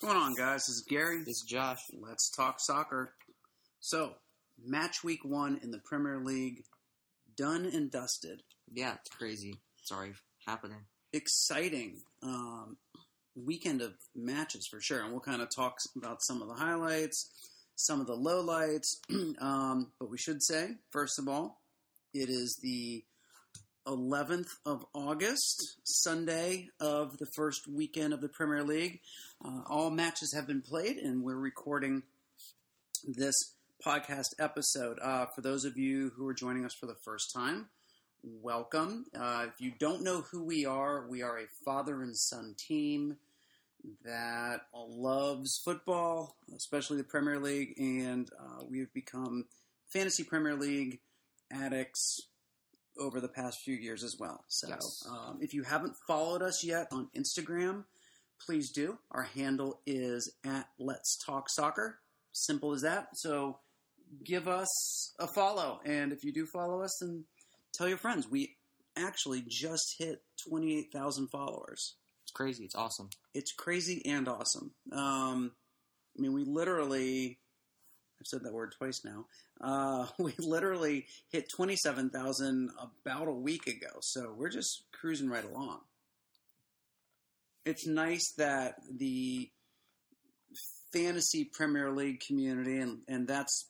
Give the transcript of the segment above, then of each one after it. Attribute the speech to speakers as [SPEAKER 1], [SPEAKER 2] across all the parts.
[SPEAKER 1] What's going on, guys? This is Gary.
[SPEAKER 2] This is Josh.
[SPEAKER 1] Let's talk soccer. So, match week one in the Premier League, done and dusted.
[SPEAKER 2] Yeah, it's crazy. Already happening.
[SPEAKER 1] Exciting um, weekend of matches for sure, and we'll kind of talk about some of the highlights, some of the lowlights. um, but we should say, first of all, it is the 11th of August, Sunday of the first weekend of the Premier League. Uh, all matches have been played, and we're recording this podcast episode. Uh, for those of you who are joining us for the first time, welcome. Uh, if you don't know who we are, we are a father and son team that loves football, especially the Premier League, and uh, we've become fantasy Premier League addicts over the past few years as well. So,
[SPEAKER 2] Yes.
[SPEAKER 1] um, if you haven't followed us yet on Instagram, please do. Our handle is at Let's Talk Soccer. Simple as that. So, give us a follow, and if you do follow us, then tell your friends. We actually just hit twenty eight thousand followers.
[SPEAKER 2] It's crazy. It's awesome.
[SPEAKER 1] It's crazy and awesome. Um, I mean, we literally. I've said that word twice now. Uh, we literally hit 27,000 about a week ago. So we're just cruising right along. It's nice that the fantasy Premier League community, and, and that's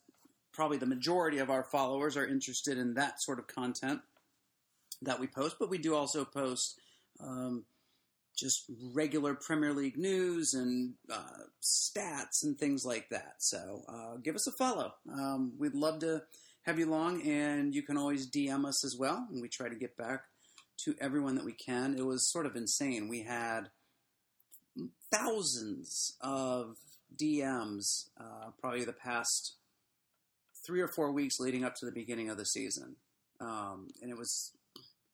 [SPEAKER 1] probably the majority of our followers, are interested in that sort of content that we post. But we do also post um, just regular Premier League news and uh, stats and things like that. So uh, give us a follow. Um, we'd love to have you along, and you can always DM us as well. And we try to get back to everyone that we can. It was sort of insane. We had thousands of DMs, uh, probably the past three or four weeks leading up to the beginning of the season, um, and it was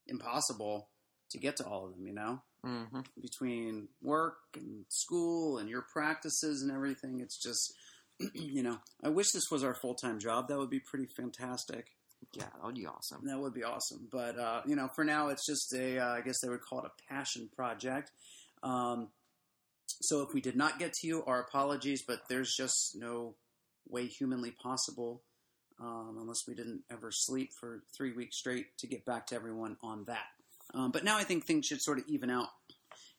[SPEAKER 1] impossible to get to all of them. You know
[SPEAKER 2] hmm
[SPEAKER 1] between work and school and your practices and everything. It's just, you know, I wish this was our full time job. That would be pretty fantastic.
[SPEAKER 2] Yeah, that would be awesome.
[SPEAKER 1] That would be awesome. But, uh, you know, for now, it's just a, uh, I guess they would call it a passion project. Um, so if we did not get to you, our apologies, but there's just no way humanly possible. Um, unless we didn't ever sleep for three weeks straight to get back to everyone on that. Um, but now I think things should sort of even out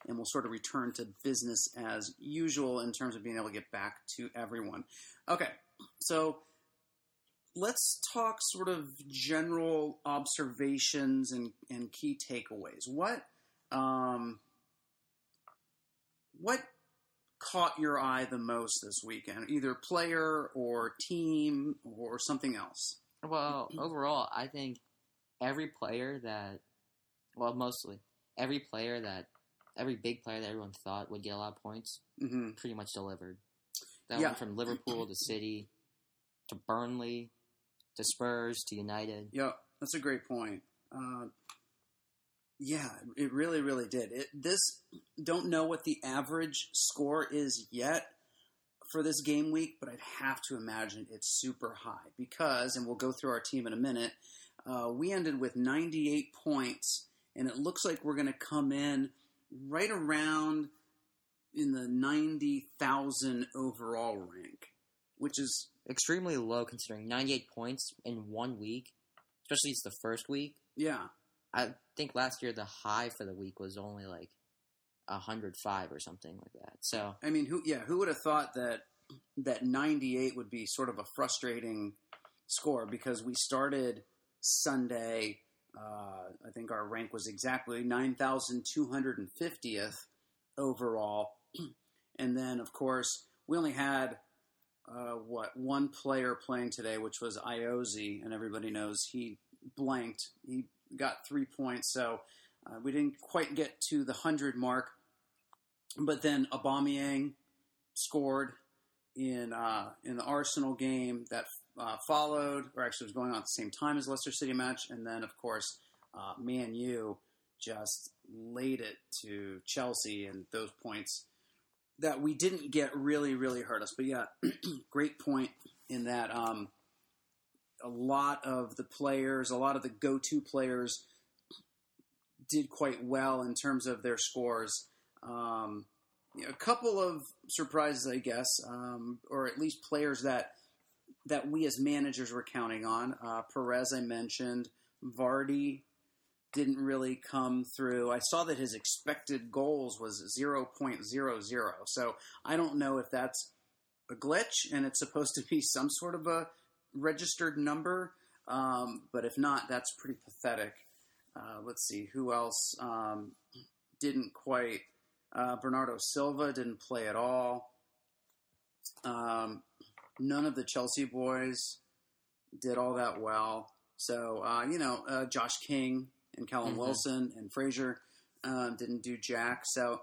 [SPEAKER 1] and we'll sort of return to business as usual in terms of being able to get back to everyone. Okay, so let's talk sort of general observations and, and key takeaways. What um, what caught your eye the most this weekend? Either player or team or something else?
[SPEAKER 2] Well, overall, I think every player that, well, mostly every player that, every big player that everyone thought would get a lot of points,
[SPEAKER 1] hmm
[SPEAKER 2] pretty much delivered. That
[SPEAKER 1] Yeah.
[SPEAKER 2] went from Liverpool to City to Burnley to Spurs to United.
[SPEAKER 1] Yeah, that's a great point. Uh, yeah, it really, really did. It, this don't know what the average score is yet for this game week, but I'd have to imagine it's super high because, and we'll go through our team in a minute. Uh, we ended with 98 points, and it looks like we're going to come in right around in the 90,000 overall rank, which is
[SPEAKER 2] Extremely low considering 98 points in one week, especially it's the first week.
[SPEAKER 1] yeah,
[SPEAKER 2] I think last year the high for the week was only like 105 or something like that. So
[SPEAKER 1] I mean, who? Yeah, who would have thought that that 98 would be sort of a frustrating score because we started Sunday. Uh, I think our rank was exactly 9,250th overall, and then of course we only had uh, what one player playing today, which was Ayoze, and everybody knows he blanked. He got three points, so uh, we didn't quite get to the hundred mark. But then Aubameyang scored in uh, in the Arsenal game that uh, followed, or actually was going on at the same time as Leicester City match, and then of course uh, Man U just laid it to Chelsea, and those points that we didn't get really really hurt us. But yeah, great point in that. Um, a lot of the players, a lot of the go-to players, did quite well in terms of their scores. Um, a couple of surprises, I guess, um, or at least players that that we as managers were counting on. Uh, Perez, I mentioned. Vardy didn't really come through. I saw that his expected goals was 0.00. So I don't know if that's a glitch and it's supposed to be some sort of a registered number. Um, but if not, that's pretty pathetic. Uh, let's see who else um, didn't quite. Uh, Bernardo Silva didn't play at all. Um, none of the Chelsea boys did all that well. So uh, you know, uh, Josh King and Callum
[SPEAKER 2] Mhm.
[SPEAKER 1] Wilson and Fraser um, didn't do jack. So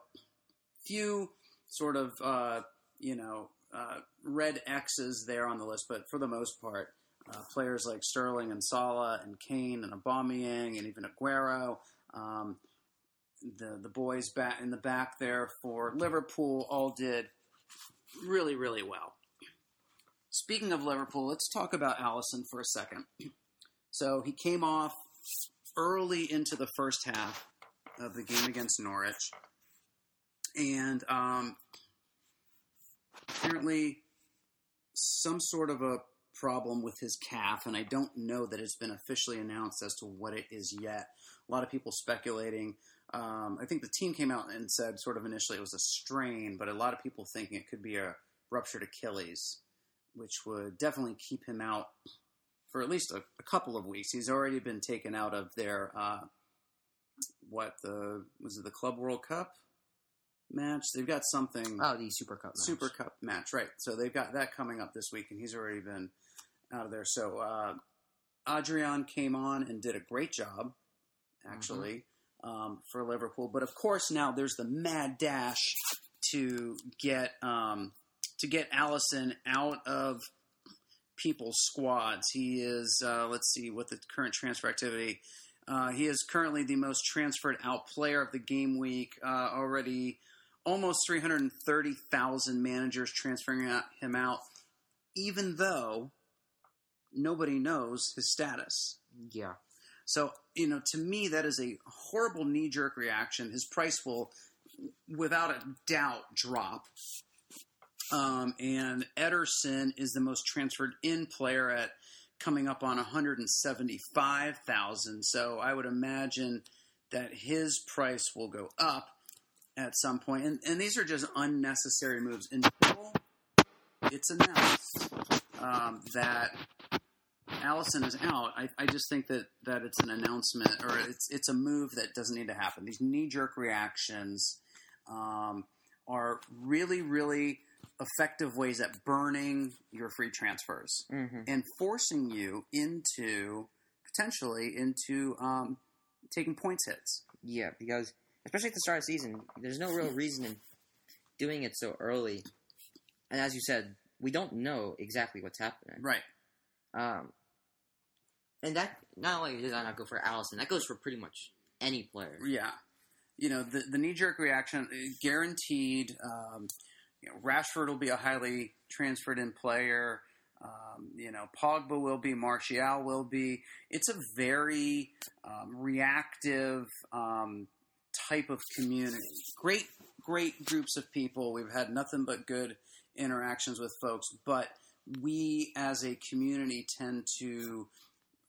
[SPEAKER 1] few sort of uh, you know uh, red X's there on the list, but for the most part, uh, players like Sterling and Salah and Kane and Aubameyang and even Aguero. Um, the the boys back in the back there for Liverpool all did really really well. Speaking of Liverpool, let's talk about Alisson for a second. So he came off early into the first half of the game against Norwich, and um, apparently some sort of a problem with his calf, and I don't know that it's been officially announced as to what it is yet. A lot of people speculating. Um, I think the team came out and said, sort of initially, it was a strain, but a lot of people thinking it could be a ruptured Achilles, which would definitely keep him out for at least a, a couple of weeks. He's already been taken out of their uh, what the was it the Club World Cup match? They've got something.
[SPEAKER 2] Oh, the Super Cup. match.
[SPEAKER 1] Super Cup match, right? So they've got that coming up this week, and he's already been out of there. So uh, Adrian came on and did a great job, actually, um, for Liverpool. But of course, now there's the mad dash to get um, to get Alisson out of people's squads. He is, uh, let's see, what the current transfer activity. Uh, he is currently the most transferred out player of the game week. Uh, already almost 330,000 managers transferring out, him out, even though nobody knows his status.
[SPEAKER 2] Yeah.
[SPEAKER 1] So, you know, to me, that is a horrible knee jerk reaction. His price will, without a doubt, drop. Um, and Ederson is the most transferred in player at coming up on 175,000. So I would imagine that his price will go up at some point. And, and these are just unnecessary moves until it's announced um, that Alisson is out. I, I just think that, that it's an announcement or it's it's a move that doesn't need to happen. These knee jerk reactions um, are really really effective ways at burning your free transfers
[SPEAKER 2] Mm-hmm.
[SPEAKER 1] and forcing you into potentially into um, taking points hits.
[SPEAKER 2] Yeah, because especially at the start of the season, there's no real reason in doing it so early. And as you said, we don't know exactly what's happening.
[SPEAKER 1] Right.
[SPEAKER 2] Um, and that not only does that not go for Alisson, that goes for pretty much any player.
[SPEAKER 1] Yeah. You know, the, the knee jerk reaction, uh, guaranteed. Um, you know, Rashford will be a highly transferred in player. Um, you know, Pogba will be, Martial will be. It's a very um, reactive um, type of community. Great, great groups of people. We've had nothing but good interactions with folks, but we as a community tend to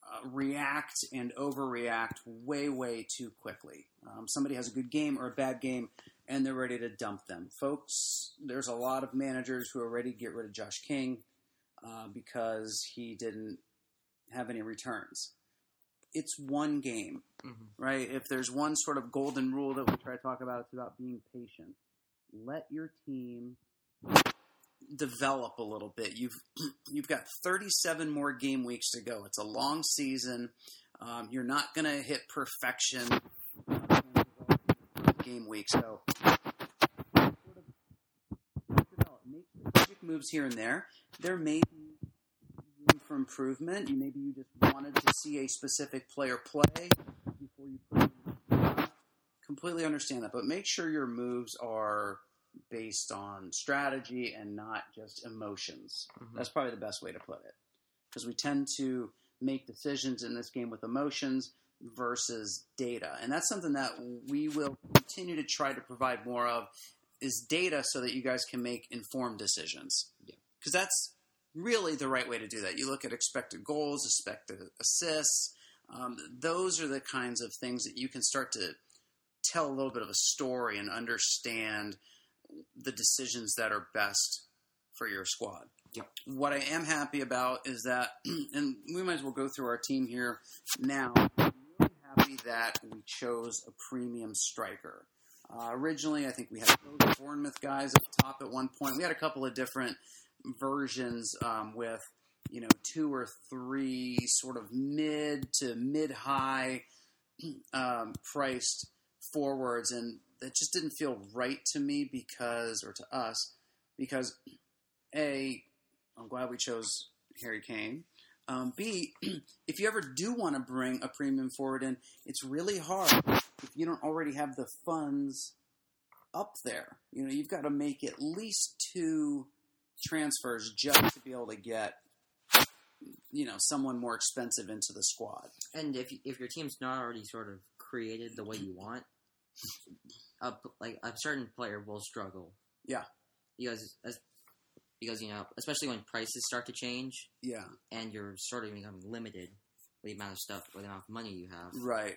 [SPEAKER 1] uh, react and overreact way, way too quickly. Um, somebody has a good game or a bad game, and they're ready to dump them. Folks, there's a lot of managers who are ready to get rid of Josh King uh, because he didn't have any returns. It's one game,
[SPEAKER 2] Mhm.
[SPEAKER 1] right? If there's one sort of golden rule that we try to talk about, it's about being patient. Let your team develop a little bit. You've you've got 37 more game weeks to go. It's a long season. Um, you're not going to hit perfection game week. So make moves here and there. There may be room for improvement. Maybe you just wanted to see a specific player play before you put. Completely understand that, but make sure your moves are based on strategy and not just emotions.
[SPEAKER 2] Mhm.
[SPEAKER 1] That's probably the best way to put it. Because we tend to make decisions in this game with emotions versus data. And that's something that we will continue to try to provide more of is data so that you guys can make informed decisions.
[SPEAKER 2] Yeah.
[SPEAKER 1] Because that's really the right way to do that. You look at expected goals, expected assists. Um, those are the kinds of things that you can start to tell a little bit of a story and understand the decisions that are best for your squad.
[SPEAKER 2] Yep.
[SPEAKER 1] What I am happy about is that, and we might as well go through our team here now. That we chose a premium striker. Uh, originally, I think we had both Bournemouth guys up top at one point. We had a couple of different versions um, with, you know, two or three sort of mid to mid high um, priced forwards, and that just didn't feel right to me because, or to us, because a, I'm glad we chose Harry Kane. Um, B, if you ever do want to bring a premium forward in, it's really hard if you don't already have the funds up there. You know, you've got to make at least two transfers just to be able to get, you know, someone more expensive into the squad.
[SPEAKER 2] And if if your team's not already sort of created the way you want, a, like a certain player will struggle.
[SPEAKER 1] Yeah.
[SPEAKER 2] Because as because you know, especially when prices start to change
[SPEAKER 1] Yeah,
[SPEAKER 2] and you're sort of becoming limited with the amount of stuff, with the amount of money you have,
[SPEAKER 1] right.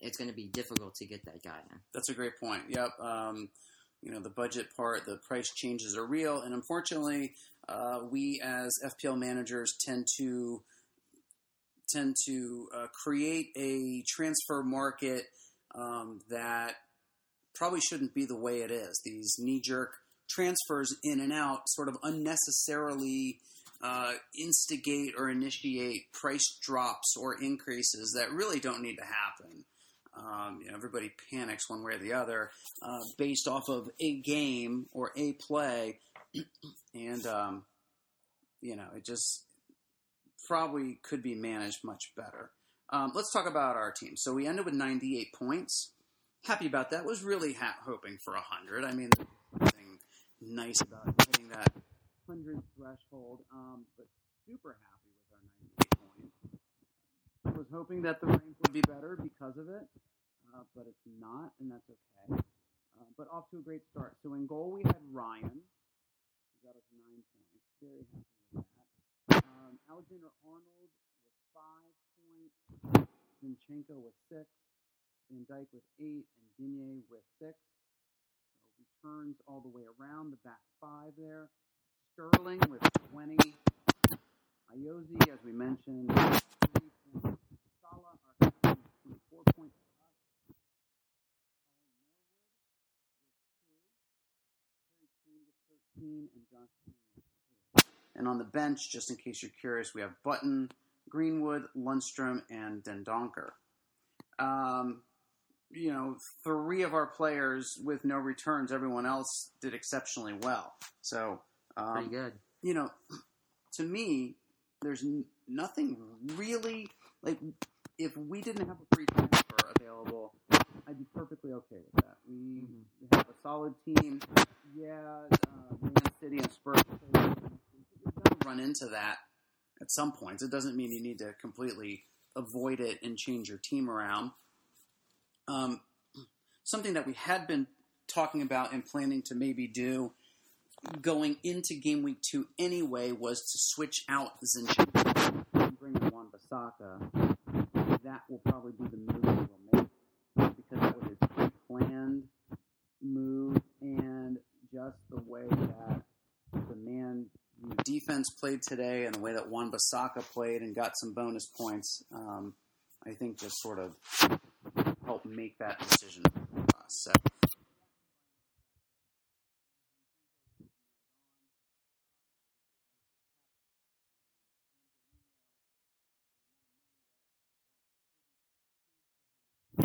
[SPEAKER 2] it's going to be difficult to get that guy in.
[SPEAKER 1] That's a great point. Yep. Um, you know, the budget part, the price changes are real, and unfortunately, uh, we as FPL managers tend to tend to uh, create a transfer market um, that probably shouldn't be the way it is. These knee jerk transfers in and out sort of unnecessarily uh, instigate or initiate price drops or increases that really don't need to happen. Um, you know, everybody panics one way or the other uh, based off of a game or a play, and um, you know, it just probably could be managed much better. Um, let's talk about our team. So we ended with 98 points. Happy about that. Was really ha- hoping for 100. I mean, nice about hitting that 100 threshold, um, but super happy with our 98 points. I was hoping that the rank would be better because of it, uh, but it's not, and that's okay. Uh, but off to a great start. So in goal, we had Ryan. He got us nine points. Very happy with that. Um, Alexander Arnold with five points. Zinchenko with six. Van Dijk with eight. And Digne with six. So returns all the way around the back five there. Sterling with 20. Ayoze, as we mentioned. Salah, our captain, with 24 points. Colin Norwood with two. Harry Kane with 13. And Josh Green with two. And on the bench, just in case you're curious, we have Button, Greenwood, Lundstram, and Dendoncker. Um, you know, three of our players with no returns. Everyone else did exceptionally well. So, um,
[SPEAKER 2] Pretty good.
[SPEAKER 1] you know, to me, there's n- nothing really like if we didn't have a free transfer available, I'd be perfectly okay with that. We
[SPEAKER 2] Mhm.
[SPEAKER 1] have a solid team. Yeah, uh, Man City and Spurs. You're run into that at some points. It doesn't mean you need to completely avoid it and change your team around. Um, something that we had been talking about and planning to maybe do going into game week two anyway was to switch out Zinchenko and bring in Wan-Bissaka. That will probably be the move we'll make because that was a pre-planned move and just the way that the man defense played today and the way that Wan-Bissaka played and got some bonus points, um, I think just sort of helped make that decision for us. So.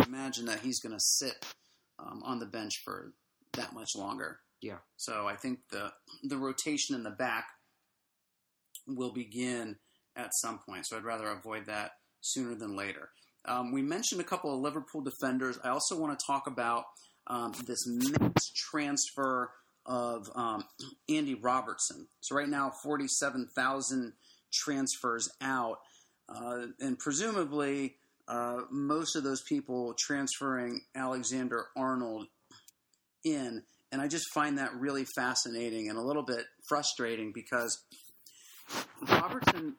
[SPEAKER 1] imagine that he's going to sit um, on the bench for that much longer.
[SPEAKER 2] Yeah.
[SPEAKER 1] So I think the the rotation in the back will begin at some point. So I'd rather avoid that sooner than later. Um, we mentioned a couple of Liverpool defenders. I also want to talk about um, this mixed transfer of um, Andy Robertson. So right now, forty-seven thousand transfers out, uh, and presumably uh, most of those people transferring Alexander Arnold in. and I just find that really fascinating and a little bit frustrating because Robertson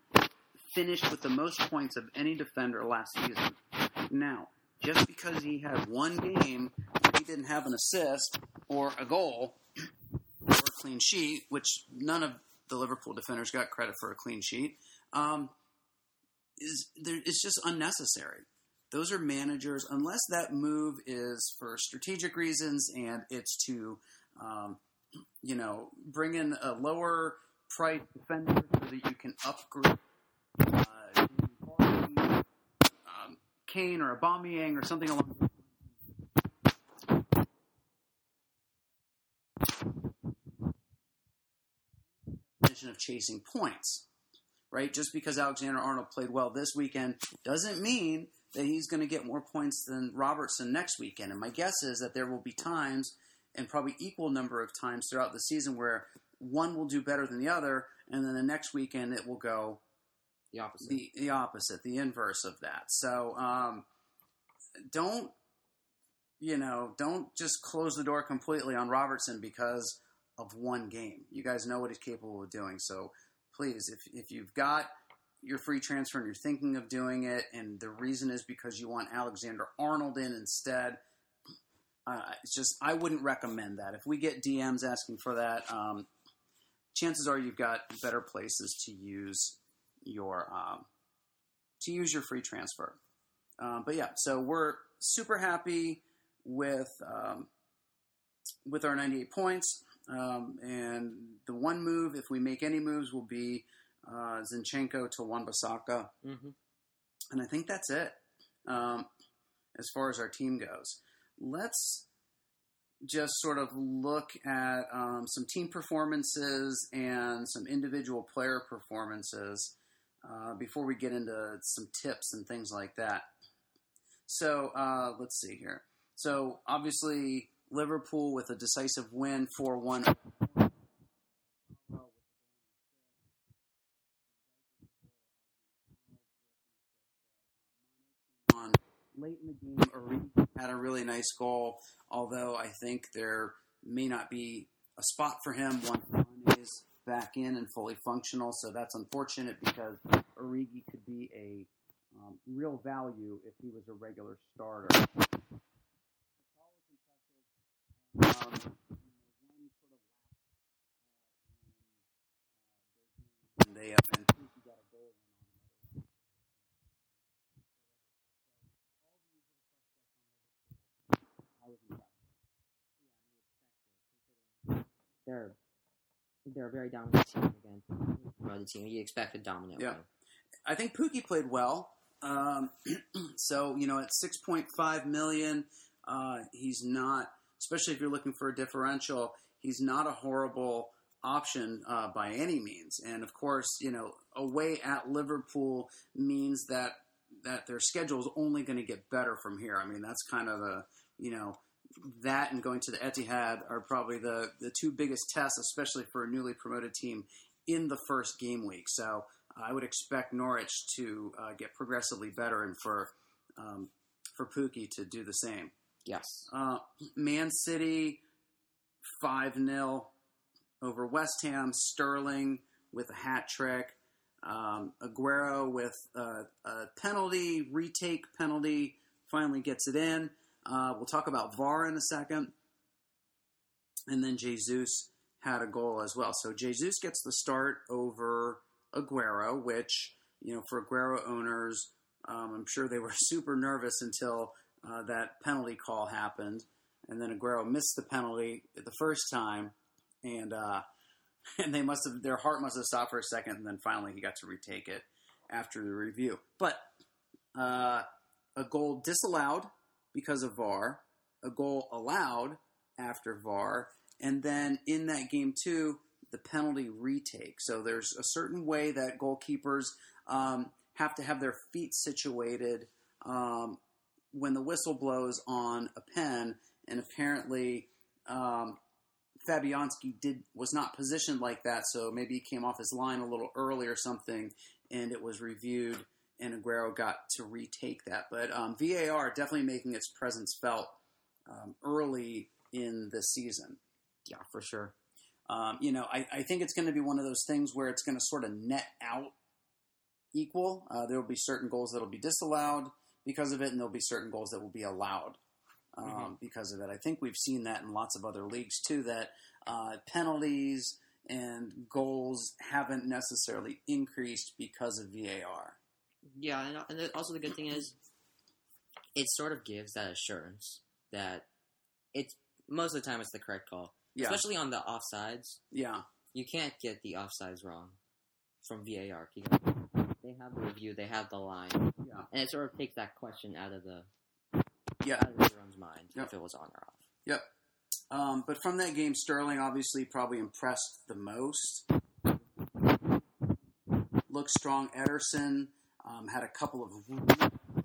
[SPEAKER 1] finished with the most points of any defender last season. Now, just because he had one game he didn't have an assist or a goal or a clean sheet, which none of the Liverpool defenders got credit for a clean sheet, um, is there, it's just unnecessary. Those are managers, unless that move is for strategic reasons and it's to, um, you know, bring in a lower price defender so that you can upgrade uh, um, Kane or Aubameyang or something along of chasing points, right? Just because Alexander Arnold played well this weekend doesn't mean that he's going to get more points than Robertson next weekend. And my guess is that there will be times, and probably equal number of times throughout the season, where one will do better than the other, and then the next weekend it will go
[SPEAKER 2] The opposite.
[SPEAKER 1] the the opposite, the inverse of that. So um, don't you know? Don't just close the door completely on Robertson because of one game. You guys know what he's capable of doing. So please, if if you've got your free transfer and you're thinking of doing it, and the reason is because you want Alexander Arnold in instead. Uh, it's just I wouldn't recommend that. If we get DMs asking for that, um, chances are you've got better places to use your um, to use your free transfer. Um, but yeah, so we're super happy with um, with our 98 points. Um, and the one move, if we make any moves, will be uh, Zinchenko to Wan-Bissaka.
[SPEAKER 2] hmm
[SPEAKER 1] And I think that's it um, as far as our team goes. Let's just sort of look at um, some team performances and some individual player performances uh, before we get into some tips and things like that. So uh, let's see here. So obviously, Liverpool with a decisive win 4 1 late in the game. Origi had a really nice goal, although I think there may not be a spot for him once Mane is back in and fully functional. So that's unfortunate because Origi could be a um, real value if he was a regular starter. Um, they impressed.
[SPEAKER 2] They're they're a very dominant team against another team. You expect a dominant
[SPEAKER 1] Yeah.
[SPEAKER 2] win.
[SPEAKER 1] I think Pukki played well. Um, so you know, at six point five million, uh, he's not. Especially if you're looking for a differential, he's not a horrible option uh, by any means. And of course, you know, away at Liverpool means that that their schedule is only going to get better from here. I mean, that's kind of the you know that and going to the Etihad are probably the the two biggest tests, especially for a newly promoted team in the first game week. So I would expect Norwich to uh, get progressively better, and for um, for Pukki to do the same.
[SPEAKER 2] Yes.
[SPEAKER 1] Uh, Man City five 0 over West Ham. Sterling with a hat trick. Um, Aguero with uh, a penalty retake penalty finally gets it in. Uh, we'll talk about VAR in a second, and then Jesus had a goal as well. So Jesus gets the start over Aguero, which you know for Aguero owners, um, I'm sure they were super nervous until uh, that penalty call happened, and then Aguero missed the penalty the first time, and uh, and they must have their heart must have stopped for a second, and then finally he got to retake it after the review. But uh, a goal disallowed because of VAR, a goal allowed after VAR, and then in that game too, the penalty retake. So there's a certain way that goalkeepers um, have to have their feet situated um, when the whistle blows on a pen, and apparently um, Fabianski did was not positioned like that, so maybe he came off his line a little early or something, and it was reviewed, and Aguero got to retake that. But um, VAR definitely making its presence felt um, early in the season.
[SPEAKER 2] Yeah, for sure.
[SPEAKER 1] Um, you know, I, I think it's going to be one of those things where it's going to sort of net out equal. Uh, there will be certain goals that will be disallowed because of it, and there'll be certain goals that will be allowed um,
[SPEAKER 2] Mhm.
[SPEAKER 1] because of it. I think we've seen that in lots of other leagues too. That uh, penalties and goals haven't necessarily increased because of VAR.
[SPEAKER 2] Yeah, and, and the- also the good thing is, it sort of gives that assurance that it's most of the time it's the correct call,
[SPEAKER 1] Yeah,
[SPEAKER 2] especially on the offsides.
[SPEAKER 1] yeah,
[SPEAKER 2] You can't get the offsides wrong from VAR they have the review, they have the line,
[SPEAKER 1] yeah,
[SPEAKER 2] and it sort of takes that question out of the
[SPEAKER 1] yeah.
[SPEAKER 2] out of everyone's mind
[SPEAKER 1] Yep.
[SPEAKER 2] if it was on or off.
[SPEAKER 1] Yep. Um, but from that game, Sterling obviously probably impressed the most. Looked strong. Ederson um, had a couple of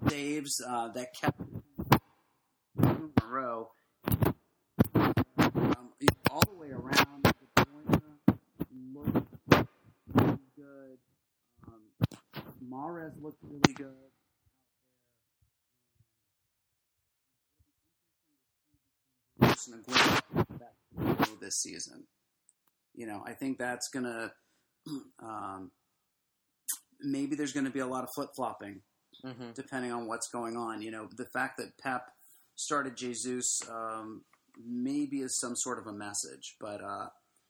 [SPEAKER 1] saves uh, that kept in a row. Um, all the way around, looked really good. Um, Mahrez looked really good. Back this season. You know, I think that's gonna um, maybe there's going to be a lot of flip flopping
[SPEAKER 2] Mm-hmm.
[SPEAKER 1] depending on what's going on. You know, the fact that Pep started Jesus um, maybe is some sort of a message, but uh,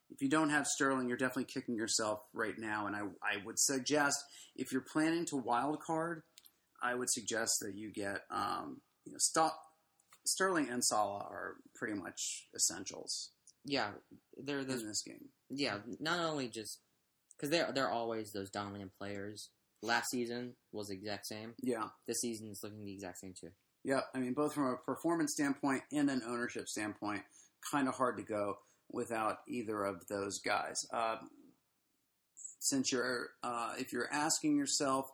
[SPEAKER 1] if you don't have Sterling, you're definitely kicking yourself right now. And I, I would suggest if you're planning to wild card, I would suggest that you get um, you know stop. Sterling and Salah are pretty much essentials
[SPEAKER 2] Yeah, they're
[SPEAKER 1] in this game.
[SPEAKER 2] Yeah, not only just because they're they're always those dominant players. Last season was the exact same.
[SPEAKER 1] Yeah,
[SPEAKER 2] This season is looking the exact same too.
[SPEAKER 1] yeah. I mean, both from a performance standpoint and an ownership standpoint, kind of hard to go without either of those guys. Uh, since you're, uh, if you're asking yourself,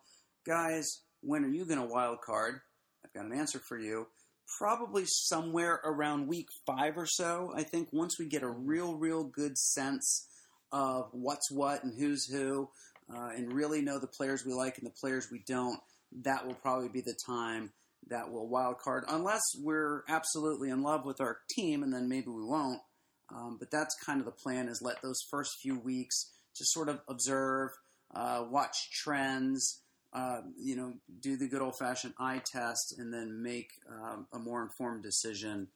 [SPEAKER 1] guys, when are you going to wild card? I've got an answer for you. Probably somewhere around week five or so. I think once we get a real, real good sense of what's what and who's who, uh, and really know the players we like and the players we don't, that will probably be the time that we'll wild card, unless we're absolutely in love with our team, and then maybe we won't. Um, but that's kind of the plan: is let those first few weeks just sort of observe, uh, watch trends, uh, you know, do the good old fashioned eye test, and then make um, a more informed decision.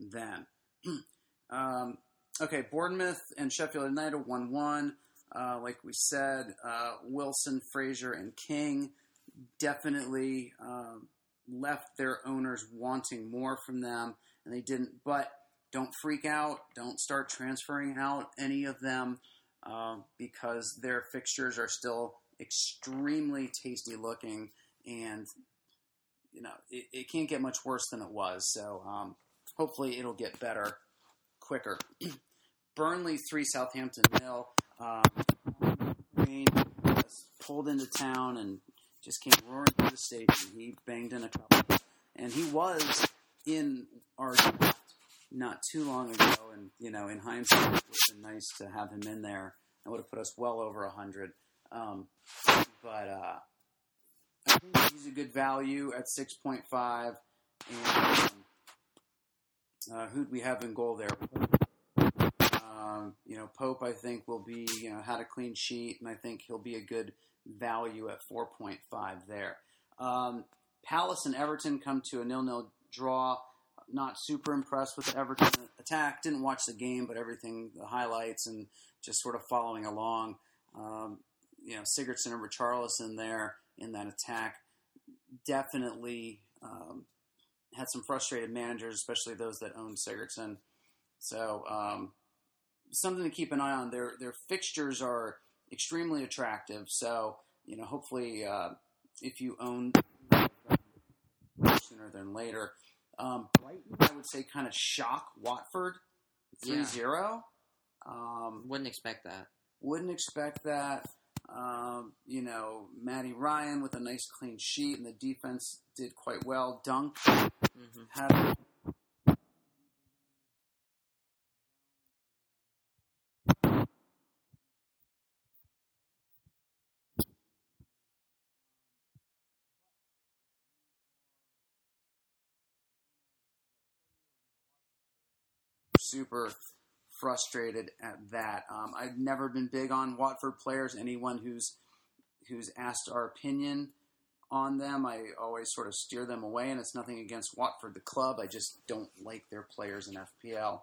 [SPEAKER 1] Then, um, okay, Bournemouth and Sheffield United one one. Uh, like we said, uh, Wilson, Fraser, and King definitely um, left their owners wanting more from them, and they didn't. But don't freak out. Don't start transferring out any of them um, because their fixtures are still extremely tasty looking, and you know it, it can't get much worse than it was. So um, hopefully it'll get better quicker. Burnley three, Southampton nil. Um, pulled into town and just came roaring through the station. He banged in a couple, and he was in our not too long ago. And you know, in hindsight, it would have been nice to have him in there. It would have put us well over a hundred. Um, but uh, I think he's a good value at six point five. And um, uh, who'd we have in goal there? Um, you know, Pope, I think, will be, you know, had a clean sheet, and I think he'll be a good value at 4.5 there. Um, Palace and Everton come to a nil-nil draw. Not super impressed with the Everton attack. Didn't watch the game, but everything, the highlights, and just sort of following along. Um, you know, Sigurdsson and Richarlison there in that attack definitely um, had some frustrated managers, especially those that own Sigurdsson. So um, something to keep an eye on. Their their fixtures are extremely attractive. So you know, hopefully, uh, if you own sooner than later, um, Brighton, I would say, kind of shock Watford
[SPEAKER 2] Yeah.
[SPEAKER 1] 3-0. Um,
[SPEAKER 2] Wouldn't expect that.
[SPEAKER 1] wouldn't expect that. Um, you know, Matty Ryan with a nice clean sheet, and the defense did quite well. Dunk
[SPEAKER 2] hmm
[SPEAKER 1] had super frustrated at that. Um, I've never been big on Watford players. Anyone who's who's asked our opinion on them, I always sort of steer them away, and it's nothing against Watford, the club. I just don't like their players in FPL.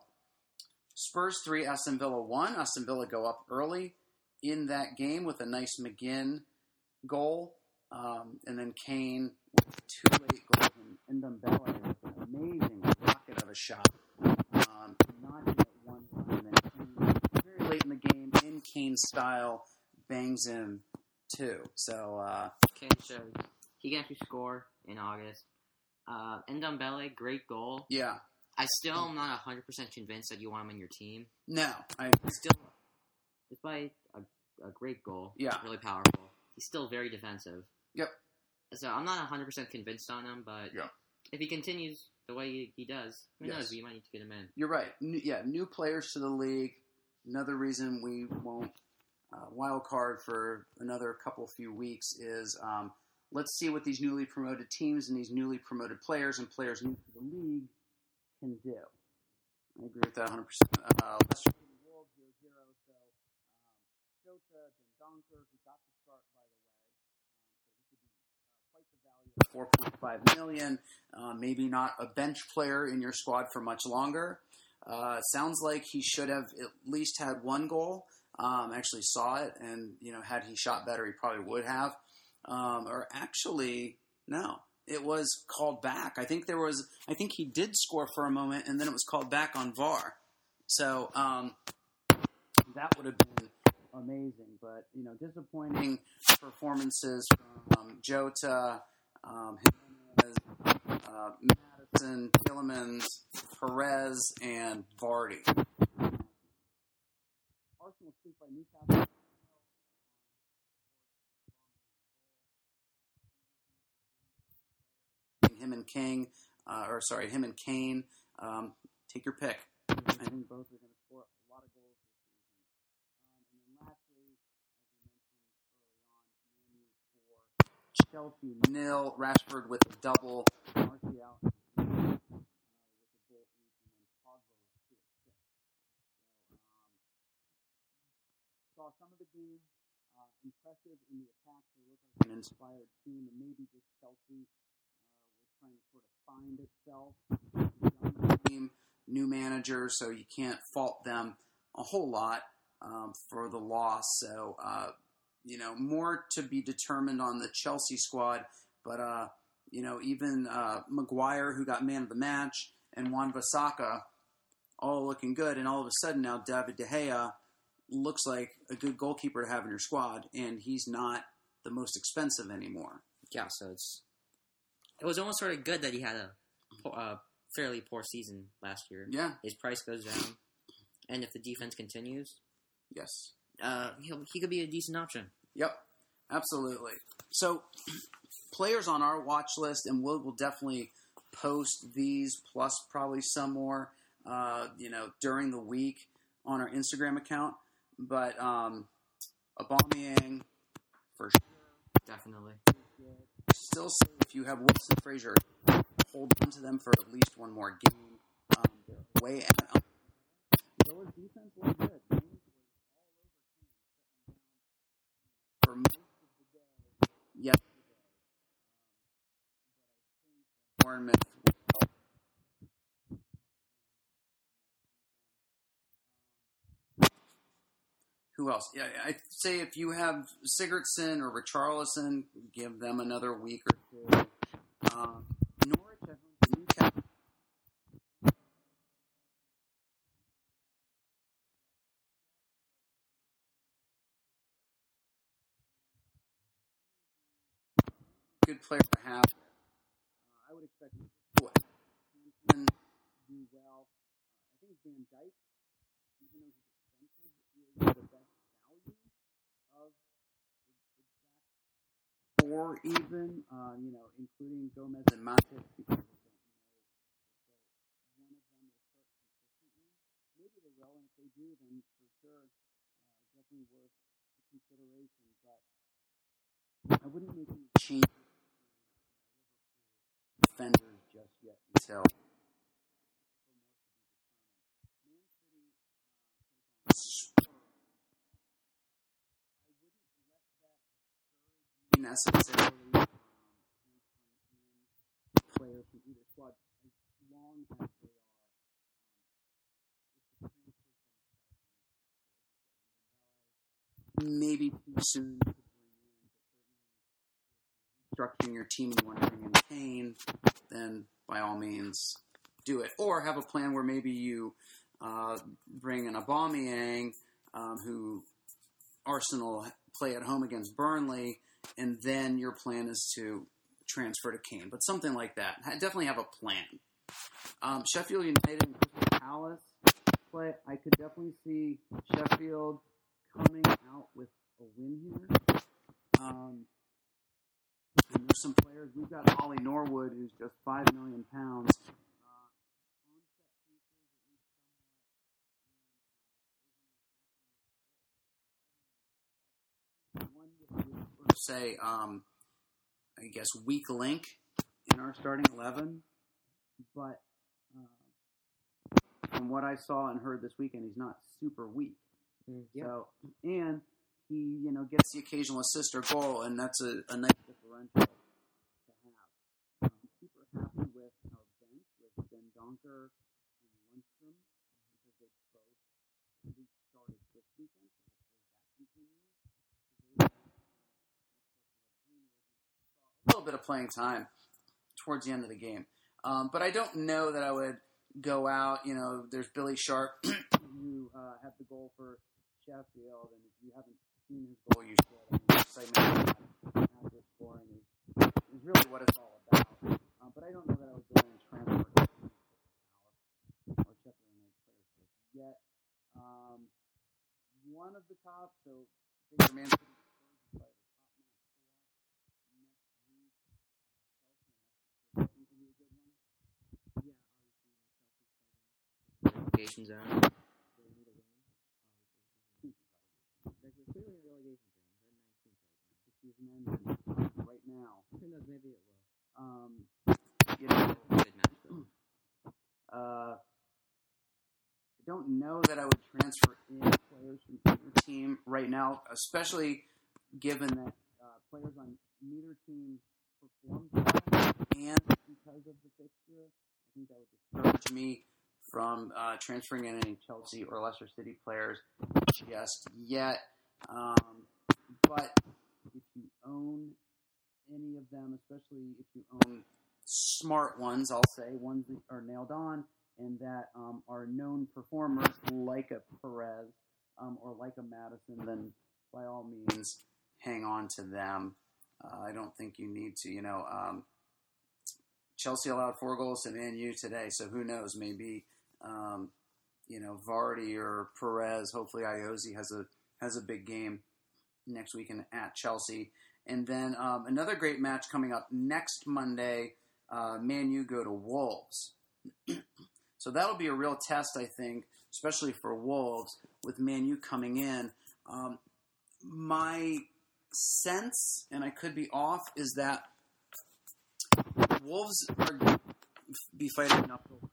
[SPEAKER 1] Spurs 3, Aston Villa 1. Aston Villa go up early in that game with a nice McGinn goal. Um, and then Kane with two late goals and Ndombele with an amazing rocket of a shot. Um, not at one time. And then Kane, very late in the game, in Kane style, bangs in two. So, uh,
[SPEAKER 2] Kane shows he can actually score in August. Uh, Ndombele, great goal.
[SPEAKER 1] yeah.
[SPEAKER 2] I still am not 100% convinced that you want him in your team.
[SPEAKER 1] No, I
[SPEAKER 2] Still, despite a, a great goal,
[SPEAKER 1] Yeah.
[SPEAKER 2] really powerful, he's still very defensive.
[SPEAKER 1] Yep.
[SPEAKER 2] So I'm not 100% convinced on him, but
[SPEAKER 1] Yeah.
[SPEAKER 2] If he continues the way he, he does, who
[SPEAKER 1] Yes.
[SPEAKER 2] knows? We might need to get him in.
[SPEAKER 1] You're right. N- yeah, new players to the league. Another reason we won't uh, wild card for another couple few weeks is um, let's see what these newly promoted teams and these newly promoted players and players new to the league can do. I agree with that 100%. Uh, Leicester beat Wolves 0 0. So um, Jota, Dendoncker, who got the start, by the way, um, so he could be uh, quite the value at 4.5 million. Uh, maybe not a bench player in your squad for much longer. Uh, sounds like he should have at least had one goal. Um, actually saw it, and you know, had he shot better, he probably would have. Um, or actually, no, it was called back. I think there was. I think he did score for a moment, and then it was called back on VAR. So um, that would have been amazing, but you know, disappointing performances from Jota, um, uh, Maddison, Tielemans, Perez, and Vardy. Arsenal speak by Newcastle. Him and King, uh, or sorry, him and Kane. Um, take your pick. I think both are going to score a lot of goals this season. Um, and then lastly, as we mentioned early on, Man U for Chelsea nil, Rashford with a double, Martial saw some of the game. Uh, impressive in the attack. They look like an inspired team, and maybe just Chelsea uh, was trying to sort of find itself. Team, new manager, so you can't fault them a whole lot um, for the loss. So, uh, you know, more to be determined on the Chelsea squad, but uh, you know, even uh, Maguire, who got man of the match, and Wan-Bissaka, all looking good, and all of a sudden now David De Gea looks like a good goalkeeper to have in your squad, and he's not the most expensive anymore.
[SPEAKER 2] Yeah, so it's it was almost sort of good that he had a uh, fairly poor season last year.
[SPEAKER 1] Yeah,
[SPEAKER 2] His price goes down, and if the defense continues,
[SPEAKER 1] yes.
[SPEAKER 2] Uh, he'll, he could be a decent option.
[SPEAKER 1] Yep, absolutely. So, players on our watch list, and we'll, we'll definitely post these plus probably some more, uh, you know, during the week on our Instagram account. But um, Aubameyang, for sure.
[SPEAKER 2] Definitely.
[SPEAKER 1] Still, say if you have Wilson Fraser, hold on to them for at least one more game. Um, they're way out. Um, Villa's defense was good. James was all over Kane, shutting them down for most of the day yesterday. Um, Bournemouth. Who else? Yeah, I'd say if you have Sigurdsson or Richarlison, give them another week or two. Um, Norwich at home to Newcastle. Good player to have. Uh, I would expect and do well. Uh, I think Van Dijk, even though he's expensive, is the best value of the, the four, even uh, you know, including Gomez and Matip, because will, and if they do, then for sure, uh, definitely worth consideration. But I wouldn't make any changes offenders just yet himself. necessarily um, players from either squad as long as they are um, maybe too soon your team you want to in Kane, then by all means do it. Or have a plan where maybe you uh, bring in Aubameyang, um, who Arsenal play at home against Burnley, and then your plan is to transfer to Kane. But something like that. Ha- Definitely have a plan. Um, Sheffield United and Crystal Palace play. I could definitely see Sheffield coming out with a win here. Um, and We've got Ollie Norwood, who's just five million pounds. Be sort of say, um, I guess, weak link in our starting eleven, but uh, from what I saw and heard this weekend, he's not super weak. So, and he, you know, gets the occasional assist or goal, and that's a, a nice differential to have. I'm super happy with our bench with Dendoncker and Lundstram because they both restarted this weekend, so hopefully that continues. A little bit of playing time towards the end of the game, um, but I don't know that I would go out. You know, there's Billy Sharp who uh, had the goal for Sheffield, and if you haven't seen his goal, you should. I excitement after scoring is really what it's all about. Um, but I don't know that I would go in and transfer to Palace or Sheffield United players just yet. Um, one of the top, so bigger Man City Spurs is probably the top match to watch next week. Uh, Chelsea and Leicester City. I think will be a good one.
[SPEAKER 2] Yeah, obviously, relegation zone. They need a win. Obviously, they're clearly in a relegation zone. They're 19th right now.
[SPEAKER 1] The season ends right now.
[SPEAKER 2] Who knows? Maybe it will.
[SPEAKER 1] Um, you know, uh, I don't know that I would transfer in players from either team right now, especially given that uh, players on neither team performed well, and because of the fixture, I think that would discourage me from uh, transferring in any Chelsea or Leicester City players just yet. Um, but if you own any of them, especially if you own smart ones, I'll say ones that are nailed on and that um, are known performers like a Perez um, or like a Maddison, then by all means hang on to them. Uh, I don't think you need to, you know. Um, Chelsea allowed four goals to Man U today, so who knows? Maybe um, you know Vardy or Perez. Hopefully, Ayoze has a has a big game next weekend at Chelsea. And then um, another great match coming up next Monday. Uh, Man U go to Wolves. so that'll be a real test, I think, especially for Wolves with Man U coming in. Um, my sense, and I could be off, is that Wolves are be fighting an uphill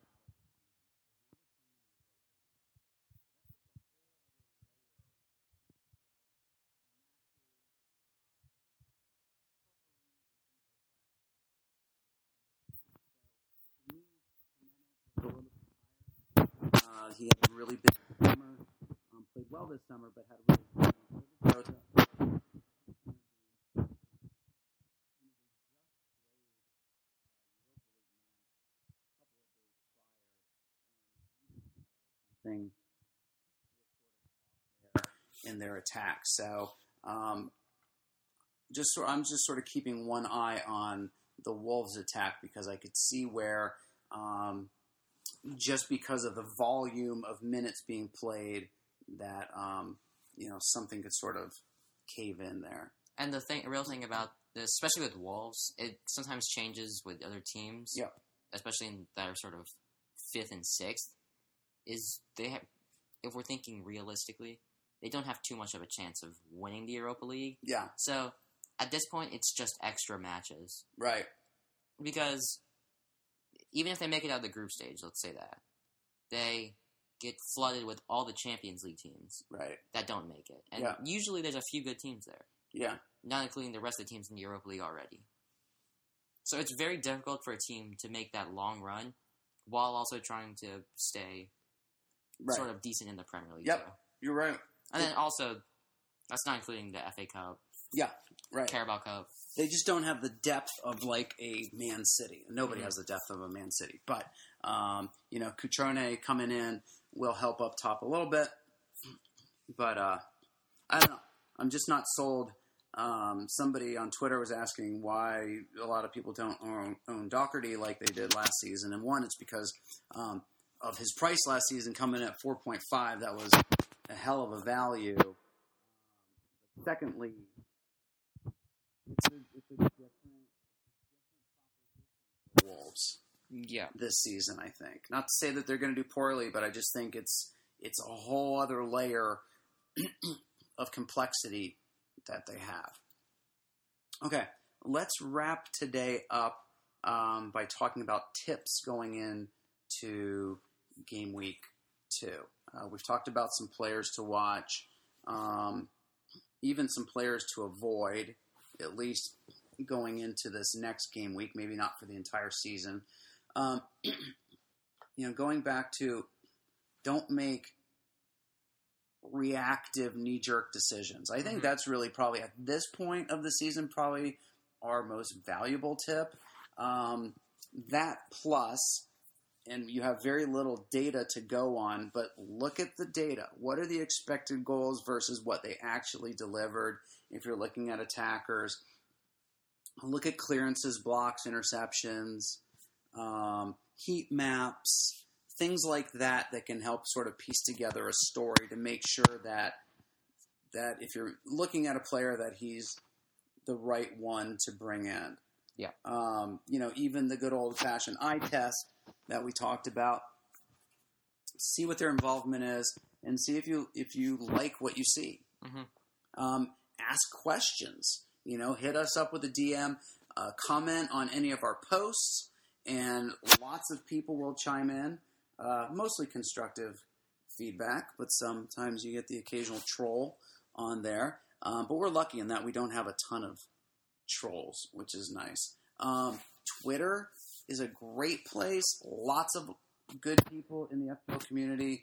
[SPEAKER 1] Uh, he had a really big summer. Um, played well this summer, but had a really growth. Thing in their attack. So, um, just sort, I'm just sort of keeping one eye on the Wolves' attack because I could see where um, just because of the volume of minutes being played, that um, you know something could sort of cave in there.
[SPEAKER 2] And the thing, real thing about this, especially with Wolves, it sometimes changes with other teams.
[SPEAKER 1] Yep.
[SPEAKER 2] Especially in that are sort of fifth and sixth, is they have. If we're thinking realistically, they don't have too much of a chance of winning the Europa League.
[SPEAKER 1] Yeah,
[SPEAKER 2] So at this point, it's just extra matches
[SPEAKER 1] right.
[SPEAKER 2] because even if they make it out of the group stage, let's say that they get flooded with all the Champions League teams
[SPEAKER 1] Right.
[SPEAKER 2] that don't make it, and
[SPEAKER 1] Yeah.
[SPEAKER 2] usually there's a few good teams there.
[SPEAKER 1] Yeah.
[SPEAKER 2] not including the rest of the teams in the Europa League already. So it's very difficult for a team to make that long run while also trying to stay
[SPEAKER 1] Right.
[SPEAKER 2] sort of decent in the Premier League.
[SPEAKER 1] Yep.
[SPEAKER 2] too.
[SPEAKER 1] You're right.
[SPEAKER 2] And then also, that's not including the FA Cup,
[SPEAKER 1] Yeah. Right.
[SPEAKER 2] Carabao Cup.
[SPEAKER 1] They just don't have the depth of like a Man City. Nobody
[SPEAKER 2] Mhm.
[SPEAKER 1] has the depth of a Man City. But um, you know, Cutrone coming in will help up top a little bit. But uh, I don't know. I'm just not sold. Um, somebody on Twitter was asking why a lot of people don't own, own Doherty like they did last season, and one, it's because um, of his price last season coming at 4.5. That was a hell of a value. Secondly, it's a, it's a different, different Wolves
[SPEAKER 2] Yeah.
[SPEAKER 1] this season. I think not to say that they're going to do poorly, but I just think it's it's a whole other layer of complexity that they have. Okay, let's wrap today up um, by talking about tips going into game week two. Uh, we've talked about some players to watch, um, even some players to avoid, at least going into this next game week. Maybe not for the entire season. Um, you know, going back to don't make reactive knee jerk decisions. I think
[SPEAKER 2] Mhm.
[SPEAKER 1] that's really probably at this point of the season probably our most valuable tip. Um, that plus, and you have very little data to go on, but look at the data. What are the expected goals versus what they actually delivered? If you're looking at attackers, look at clearances, blocks, interceptions, um, heat maps, things like that that can help sort of piece together a story to make sure that that if you're looking at a player that he's the right one to bring in.
[SPEAKER 2] Yeah.
[SPEAKER 1] Um, you know, even the good old fashioned eye test that we talked about. See what their involvement is and see if you if you like what you see.
[SPEAKER 2] Mhm.
[SPEAKER 1] Um, ask questions. You know, hit us up with a DM, uh, comment on any of our posts, and lots of people will chime in. Uh, mostly constructive feedback, but sometimes you get the occasional troll on there. Um, but we're lucky in that we don't have a ton of trolls, which is nice. Um, Twitter is a great place. Lots of good people in the FPL community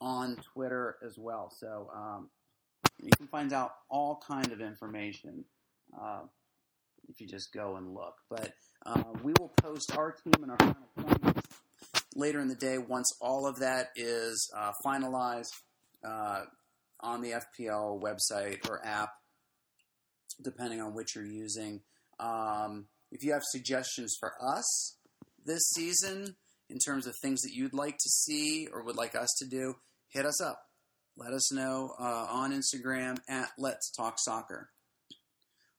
[SPEAKER 1] on Twitter as well. So um, you can find out all kind of information uh, if you just go and look. But uh, we will post our team and our final points later in the day once all of that is uh, finalized uh, on the FPL website or app, depending on which you're using. Um, if you have suggestions for us this season in terms of things that you'd like to see or would like us to do, hit us up. Let us know uh, on Instagram at Let's Talk Soccer.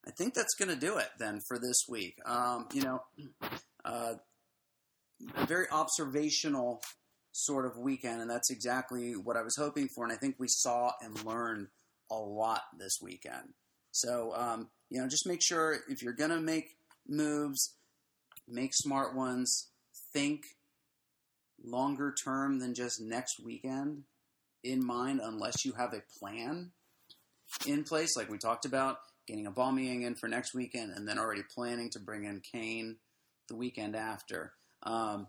[SPEAKER 1] I think that's going to do it then for this week. Um, you know, uh, a very observational sort of weekend, and that's exactly what I was hoping for. And I think we saw and learned a lot this weekend. So, um, you know, just make sure if you're going to make moves, make smart ones, think longer term than just next weekend in mind, unless you have a plan in place, like we talked about, getting a bombing in for next weekend, and then already planning to bring in Kane the weekend after. Um,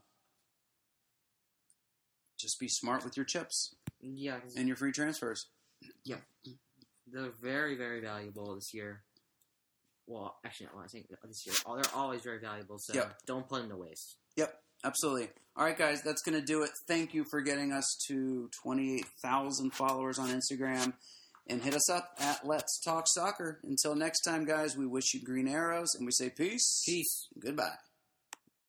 [SPEAKER 1] just be smart with your chips
[SPEAKER 2] Yeah,
[SPEAKER 1] and your free transfers. Yeah.
[SPEAKER 2] They're very, very valuable this year. Well, actually, no, I think this year they're always very valuable. So
[SPEAKER 1] Yep.
[SPEAKER 2] don't put them to waste.
[SPEAKER 1] Yep, absolutely. All right, guys, that's going to do it. Thank you for getting us to 28,000 followers on Instagram. And hit us up at Let's Talk Soccer. Until next time, guys, we wish you green arrows and we say peace.
[SPEAKER 2] Peace.
[SPEAKER 1] Goodbye.